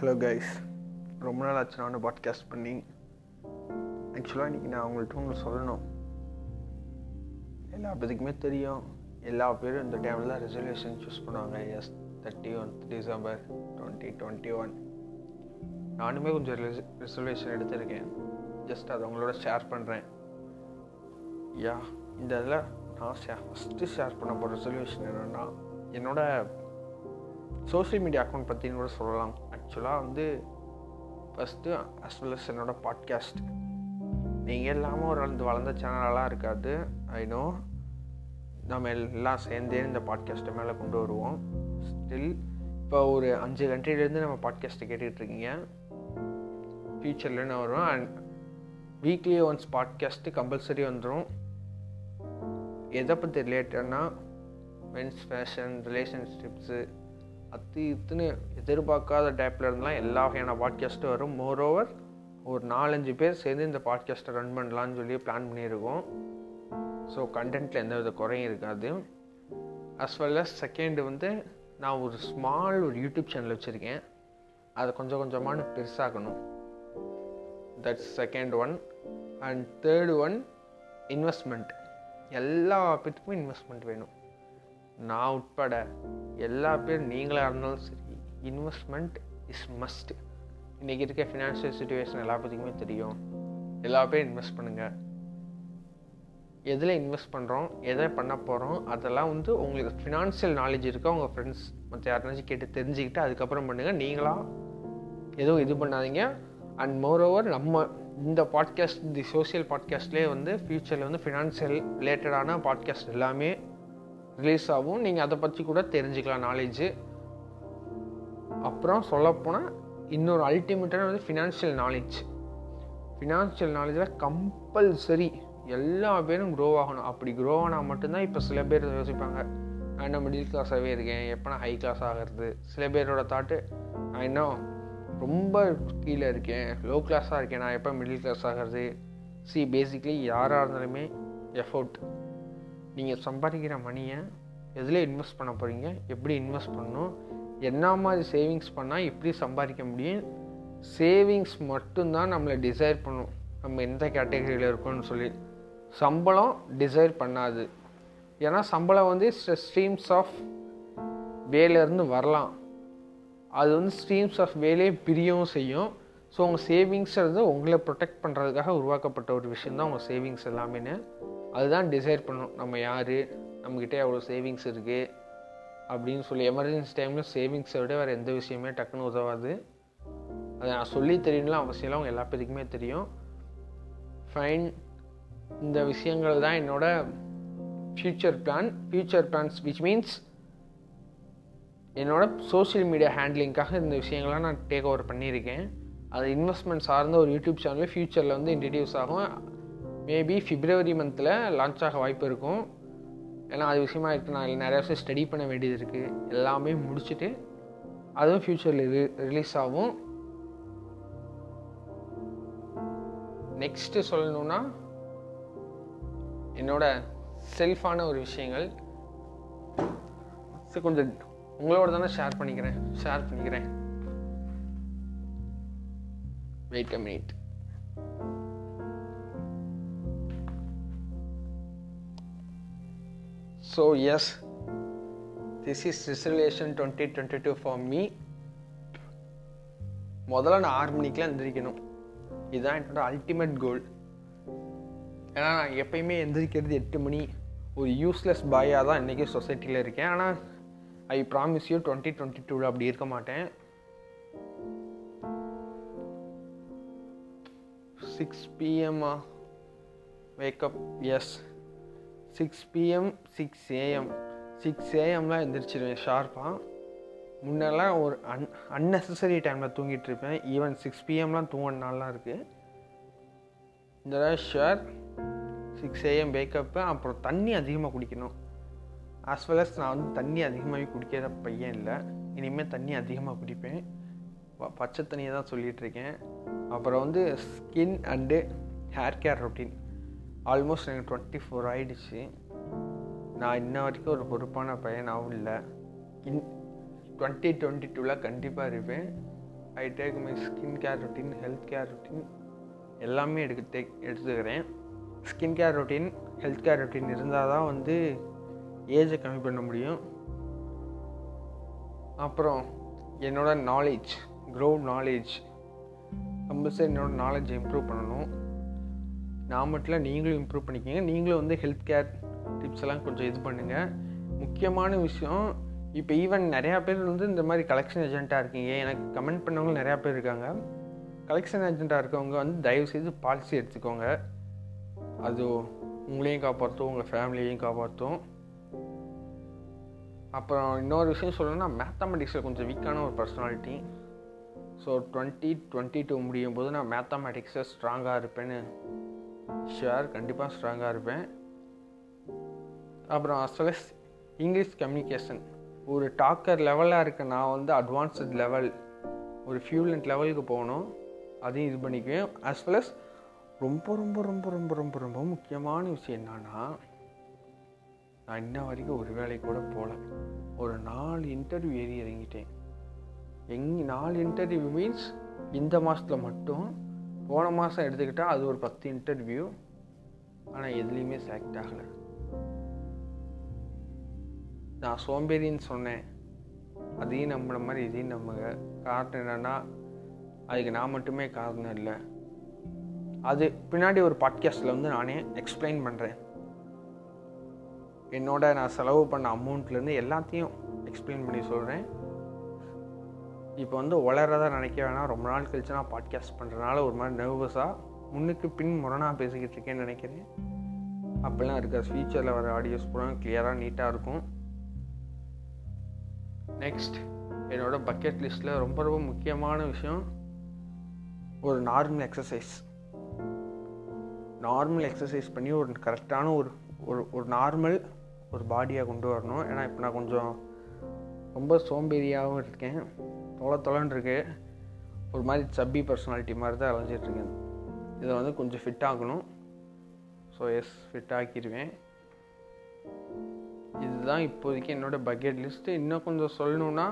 Hello guys ரொம்ப நாள் ஆச்சு நான் பாட்காஸ்ட் பண்ணி. ஆக்சுவலாக இன்றைக்கி நான் உங்கள்கிட்ட ஒன்று சொல்லணும். எல்லா பேருக்குமே தெரியும். எல்லா பேரும் இந்த டைமில் தான் ரெசல்யூஷன் சூஸ் பண்ணுவாங்க. Yes thirty one December twenty twenty one நானுமே கொஞ்சம் ரிசர்வேஷன் எடுத்திருக்கேன். ஜஸ்ட் அதை உங்களோட ஷேர் பண்ணுறேன் யா இந்த இதில் நான் ஷேர் ஃபஸ்ட்டு ஷேர் பண்ண போகிற ரெசல்யூஷன் என்னென்னா என்னோட சோஷியல் மீடியா அக்கௌண்ட் பற்றின்னு கூட சொல்லலாம். ஆக்சுவலாக வந்து ஃபஸ்ட்டு அஸ் வெல் அஸ் என்னோட பாட்காஸ்ட் நீங்கள் இல்லாமல் ஒரு வளர்ந்து வளர்ந்த சேனலெலாம் இருக்காது. ஐநோ நம்ம எல்லாம் சேர்ந்தே இந்த பாட்காஸ்ட்டை மேலே கொண்டு வருவோம். ஸ்டில் இப்போ ஒரு அஞ்சு கண்ட்ரிலேருந்து நம்ம பாட்காஸ்ட்டை கேட்டுட்ருக்கீங்க ஃப்யூச்சரில் என்ன வரும்? And weekly once podcast compulsory வந்துடும் எதை பற்றி ரிலேட்டட்னா மென்ஸ் ஃபேஷன் ரிலேஷன்ஷிப்ஸு அத்து இத்துன்னு எதிர்பார்க்காத டைப்பில் இருந்தாலும் எல்லா வகையான பாட்காஸ்ட்டும் வரும். மோர் ஓவர் ஒரு நாலஞ்சு பேர் சேர்ந்து இந்த பாட்காஸ்ட்டை ரன் பண்ணலான்னு சொல்லி பிளான் பண்ணியிருக்கோம். ஸோ கண்டென்ட்டில் எந்த வித குறையும் இருக்காது. அஸ் வெல் அஸ் செகண்டு வந்து நான் ஒரு ஸ்மால் ஒரு யூடியூப் சேனல் வச்சுருக்கேன். அதை கொஞ்சம் கொஞ்சமான பெருசாகணும் that's second one and third one investment எல்லா பேத்துக்குமே இன்வெஸ்ட்மெண்ட் வேணும். நான் உட்பட எல்லா பேர் நீங்களாக இருந்தாலும் சரி இன்வெஸ்ட்மெண்ட் இஸ் மஸ்ட் இன்றைக்கி இருக்க ஃபினான்ஷியல் சுச்சுவேஷன் எல்லா பற்றிக்குமே தெரியும். எல்லா பேரும் இன்வெஸ்ட் பண்ணுங்கள் எதில் இன்வெஸ்ட் பண்ணுறோம் எதை பண்ண போகிறோம் அதெல்லாம் வந்து உங்களுக்கு ஃபினான்ஷியல் நாலேஜ் இருக்கா. உங்கள் ஃப்ரெண்ட்ஸ் மற்ற யாருனாச்சும் கேட்டு தெரிஞ்சுக்கிட்டு அதுக்கப்புறம் பண்ணுங்கள் நீங்களாக எதுவும் இது பண்ணாதீங்க. அண்ட் மோர் ஓவர் நம்ம இந்த பாட்காஸ்ட் தி சோசியல் பாட்காஸ்ட்லேயே வந்து ஃப்யூச்சரில் வந்து ஃபினான்ஷியல் ரிலேட்டடான பாட்காஸ்ட் எல்லாமே ரிலீஸ் ஆகும் நீங்கள் அதை பற்றி கூட தெரிஞ்சுக்கலாம் நாலேஜு அப்புறம் சொல்லப்போனால் இன்னொரு அல்டிமேட்டான வந்து ஃபினான்ஷியல் நாலேஜ் ஃபினான்ஷியல் நாலேஜில் கம்பல்சரி எல்லா பேரும் க்ரோ ஆகணும். அப்படி க்ரோ ஆனால் மட்டும்தான் இப்போ சில பேர் யோசிப்பாங்க. நான் என்ன மிடில் கிளாஸாகவே இருக்கேன். எப்போ நான் ஹை கிளாஸ் ஆகிறது. சில பேரோட தாட்டு நான் இன்னும் ரொம்ப கீழே இருக்கேன். லோ கிளாஸாக இருக்கேன். நான் எப்போ மிடில் கிளாஸ் ஆகிறது? சி பேசிக்லி யாராக இருந்தாலுமே எஃபோர்ட் நீங்கள் சம்பாதிக்கிற மணியை எதில் இன்வெஸ்ட் பண்ண போகிறீங்க எப்படி இன்வெஸ்ட் பண்ணணும்? என்ன மாதிரி சேவிங்ஸ் பண்ணால் எப்படி சம்பாதிக்க முடியும்? சேவிங்ஸ் மட்டும்தான் நம்மளை டிசைர் பண்ணும். நம்ம எந்த கேட்டகரியில் இருக்கோம்னு சொல்லி. சம்பளம் டிசைர் பண்ணாது. ஏன்னா சம்பளம் வந்து ஸ்ட்ரீம்ஸ் ஆஃப் வேலேருந்து வரலாம். அது வந்து ஸ்ட்ரீம்ஸ் ஆஃப் வேலையை பிரியவும் செய்யும். ஸோ உங்கள் வந்து உங்களை ப்ரொடெக்ட் பண்ணுறதுக்காக உருவாக்கப்பட்ட ஒரு விஷயம் தான் உங்கள் சேவிங்ஸ் எல்லாமே அதுதான் டிசைட் பண்ணும் நம்ம யார்? நம்மக்கிட்ட எவ்வளோ சேவிங்ஸ் இருக்குது அப்படின்னு சொல்லி எமர்ஜென்சி டைமில் சேவிங்ஸை விட வேறு எந்த விஷயமே டக்குன்னு உதவாது. அதை நான் சொல்லி தெரியணும்லாம் அவசியம் அவங்க எல்லா பேருக்குமே தெரியும். ஃபைன் இந்த விஷயங்கள் தான் என்னோடய future plan future plans which means என்னோட சோஷியல் மீடியா ஹேண்ட்லிங்காக இந்த விஷயங்கள்லாம் நான் டேக் ஓவர் பண்ணியிருக்கேன். அது இன்வெஸ்ட்மெண்ட் சார்ந்த ஒரு யூடியூப் சேனல் ஃப்யூச்சரில் வந்து இன்ட்ரடியூஸ் ஆகும். மேபி ஃபிப்ரவரி மந்தில் லான்ச் ஆக வாய்ப்பு இருக்கும். ஏன்னா அது விஷயமா இருக்குது நான் நிறைய விஷயம் ஸ்டடி பண்ண வேண்டியது இருக்குது எல்லாமே முடிச்சுட்டு அதுவும் ஃப்யூச்சரில் ரிலீஸ் ஆகும். நெக்ஸ்ட்டு சொல்லணுன்னா என்னோட செல்ஃபான ஒரு விஷயங்கள். கொஞ்சம் உங்களோட தானே ஷேர் பண்ணிக்கிறேன். ஷேர் பண்ணிக்கிறேன். Wait a minute so yes this is reservation twenty twenty two for me முதல்ல நான் ஆறு மணிக்கெலாம் எந்திரிக்கணும். இதுதான் என்னோட அல்டிமேட் கோல் ஏன்னா நான் எப்பயுமே எந்திரிக்கிறது எட்டு மணி ஒரு யூஸ்லெஸ் பாயாக தான் இன்றைக்கி சொசைட்டியில் இருக்கேன். ஆனால் I promise you twenty twenty டூவில் அப்படி இருக்க மாட்டேன். Six பிஎம்மா wake up yes six PM six AM six ஏஎம்லாம் எழுந்திரிச்சிருவேன் ஷார்ப்பாக முன்னெல்லாம் ஒரு அன் அன்னெசரி டைமில் தூங்கிட்டு இருப்பேன் ஈவன் சிக்ஸ் பிஎம்லாம் தூங்கின நாள்லாம் இருக்குது இந்த தடவை சிக்ஸ் ஏஎம் வேக்கப்பு அப்புறம் தண்ணி அதிகமாக குடிக்கணும். ஆஸ் வெல் அஸ் நான் வந்து தண்ணி அதிகமாகவே குடிக்கிற பையன் இல்லை. இனிமேல் தண்ணி அதிகமாக குடிப்பேன். பச்சை தண்ணியை தான் சொல்லிகிட்ருக்கேன் அப்புறம் வந்து skin and hair care routine almost எனக்கு டுவெண்ட்டி ஃபோர் ஆகிடுச்சு நான் இன்ன வரைக்கும் ஒரு பொறுப்பான பையனாகவும் இல்லை. இன் டுவெண்ட்டி டுவெண்ட்டி டூவில் கண்டிப்பாக இருப்பேன். I take my skin care routine health care routine எல்லாமே எடுக்க டேக் எடுத்துக்கிறேன். Skin care routine health care routine இருந்தால் தான் வந்து ஏஜை கம்மி பண்ண முடியும். அப்புறம் என்னோடய நாலேஜ் க்ரோ நாலேஜ் கம்பல்சரி என்னோட நாலேஜ் இம்ப்ரூவ் பண்ணணும். நான் மட்டும் இல்லை நீங்களும் இம்ப்ரூவ் பண்ணிக்கோங்க. நீங்களும் வந்து ஹெல்த் கேர் டிப்ஸ் எல்லாம் கொஞ்சம் இது பண்ணுங்கள் முக்கியமான விஷயம் இப்போ ஈவன் நிறையா பேர் வந்து இந்த மாதிரி கலெக்ஷன் ஏஜெண்ட்டாக இருக்கீங்க. எனக்கு கமெண்ட் பண்ணவங்க நிறையா பேர் இருக்காங்க. கலெக்ஷன் ஏஜெண்ட்டாக இருக்கவங்க வந்து தயவுசெய்து பாலிசி எடுத்துக்கோங்க. அது உங்களையும் காப்பாற்றும் உங்கள் ஃபேமிலியையும் காப்பாற்றும் அப்புறம் இன்னொரு விஷயம் சொல்லணும்னா மேத்தமெட்டிக்ஸில் கொஞ்சம் வீக்கான ஒரு personality so twenty twenty two முடியும் போது நான் மேத்தமெட்டிக்ஸில் ஸ்ட்ராங்காக இருப்பேன்னு ஷுவர் கண்டிப்பாக ஸ்ட்ராங்காக இருப்பேன். அப்புறம் அஸ் வெல் இங்கிலீஷ் கம்யூனிகேஷன் ஒரு டாக்கர் லெவலாக இருக்க நான் வந்து அட்வான்ஸ்டு லெவல் ஒரு ஃபியூலண்ட் லெவலுக்கு போகணும். அதையும் இது பண்ணிக்குவேன். அஸ் வெல் அஸ் ரொம்ப ரொம்ப ரொம்ப ரொம்ப ரொம்ப ரொம்ப முக்கியமான விஷயம் என்னன்னா நான் இன்ன வரைக்கும் ஒரு வேலை கூட போகல. ஒரு நாலு இன்டர்வியூ ஏறி இறங்கிட்டேன். எங் நாலு இன்டர்வியூ மீன்ஸ் இந்த மாதத்தில் மட்டும் போன மாதம் எடுத்துக்கிட்டால் அது ஒரு பத்து இன்டர்வியூ ஆனால் எதுலேயுமே செலக்ட் ஆகலை. நான் சோம்பேறின்னு சொன்னேன். அதையும் நம்மள மாதிரி இதையும் நம்புங்க. காரணம் என்னென்னா அதுக்கு நான் மட்டுமே காரணம் இல்லை. அது பின்னாடி ஒரு பாட்காஸ்டில் வந்து நானே எக்ஸ்பிளைன் பண்ணுறேன் என்னோட நான் செலவு பண்ண அமௌண்ட்லேருந்து எல்லாத்தையும் எக்ஸ்பிளைன் பண்ணி சொல்கிறேன் இப்போ வந்து வளர்றதா நினைக்க வேணாம். ரொம்ப நாள் கழிச்சு நான் பாட்காஸ்ட் பண்ணுறதுனால ஒரு மாதிரி நர்வஸாக முன்னுக்கு பின் முரணாக பேசிக்கிட்டு இருக்கேன்னு நினைக்கிறேன். அப்படிலாம் இருக்க ஃபியூச்சரில் வர ஆடியோஸ் பூரா கிளியராக நீட்டாக இருக்கும். நெக்ஸ்ட் என்னோடய பக்கெட் லிஸ்ட்டில் ரொம்ப ரொம்ப முக்கியமான விஷயம் ஒரு நார்மல் எக்ஸசைஸ் நார்மல் எக்ஸசைஸ் பண்ணி ஒரு கரெக்டான ஒரு ஒரு ஒரு நார்மல் ஒரு பாடியாக கொண்டு வரணும். ஏன்னா இப்போ நான் கொஞ்சம் ரொம்ப சோம்பேறியாகவும் இருக்கேன். தொலை தொலைன்னு இருக்கு. ஒரு மாதிரி சப்பி பர்சனாலிட்டி மாதிரி தான் அலைஞ்சிட்ருக்கேன் இதை வந்து கொஞ்சம் ஃபிட் ஆகணும் ஸோ எஸ் ஃபிட் ஆக்கிடுவேன் இதுதான் இப்போதைக்கு என்னோடய பக்கெட் லிஸ்ட்டு இன்னும் கொஞ்சம் சொல்லணுன்னா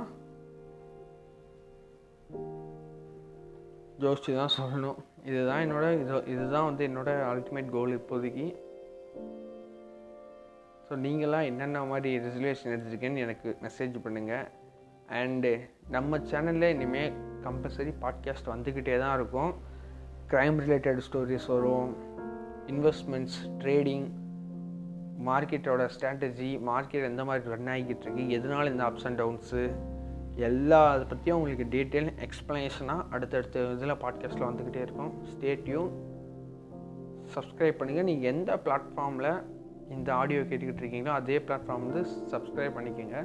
ஜோஸ்டி தான் சொல்லணும். இதுதான் என்னோட இது இதுதான் வந்து என்னோடய அல்டிமேட் கோல் இப்போதைக்கு. ஸோ நீங்களாம் என்னென்ன மாதிரி ரெசல்யூஷன் எடுத்துருக்கேன்னு எனக்கு மெசேஜ் பண்ணுங்கள் அண்டு eh, நம்ம சேனலில் இனிமேல் கம்பல்சரி பாட்காஸ்ட் வந்துக்கிட்டே தான் இருக்கும். க்ரைம் ரிலேட்டட் ஸ்டோரிஸ் வரும் இன்வெஸ்ட்மெண்ட்ஸ் ட்ரேடிங் மார்க்கெட்டோட ஸ்ட்ராட்டஜி மார்க்கெட் எந்த மாதிரி ரன் ஆகிக்கிட்டு இருக்கு எதனால் இந்த அப்ஸ் அண்ட் டவுன்ஸு எல்லா அதை பற்றியும் உங்களுக்கு டீட்டெயில் எக்ஸ்ப்ளனேஷனாக அடுத்தடுத்த இதில் பாட்காஸ்ட்டில் வந்துக்கிட்டே இருக்கும். ஸ்டேட்யூம் சப்ஸ்கிரைப் பண்ணுங்கள் நீங்கள் எந்த பிளாட்ஃபார்மில் இந்த ஆடியோ கேட்டுக்கிட்டு இருக்கீங்களோ அதே பிளாட்ஃபார்ம் வந்து சப்ஸ்கிரைப் பண்ணிக்கோங்க.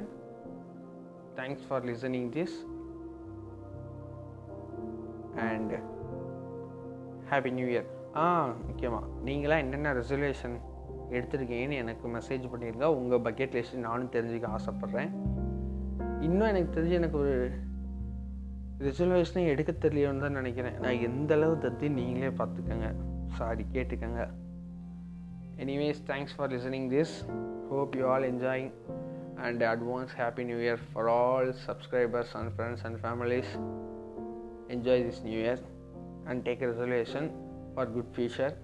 Thanks for listening this and happy new year ah முக்கியமாக நீங்களாம் என்னென்ன ரெசல்யூஷன் எடுத்திருக்கீங்கன்னு எனக்கு மெசேஜ் பண்ணியிருக்கா உங்கள் பக்கெட் லிஸ்ட் நானும் தெரிஞ்சுக்க ஆசைப்பட்றேன். இன்னும் எனக்கு தெரிஞ்சு எனக்கு ஒரு ரிசர்வேஷனே எடுக்க தெரியலன்னு தான் நினைக்கிறேன். நான் எந்த அளவு தத்தி நீங்களே பார்த்துக்கங்க. சாரி கேட்டுக்கோங்க. Anyways thanks for listening this hope you all enjoying and advance Happy New Year for all subscribers and friends and families. Enjoy this New Year and take resolution for good future.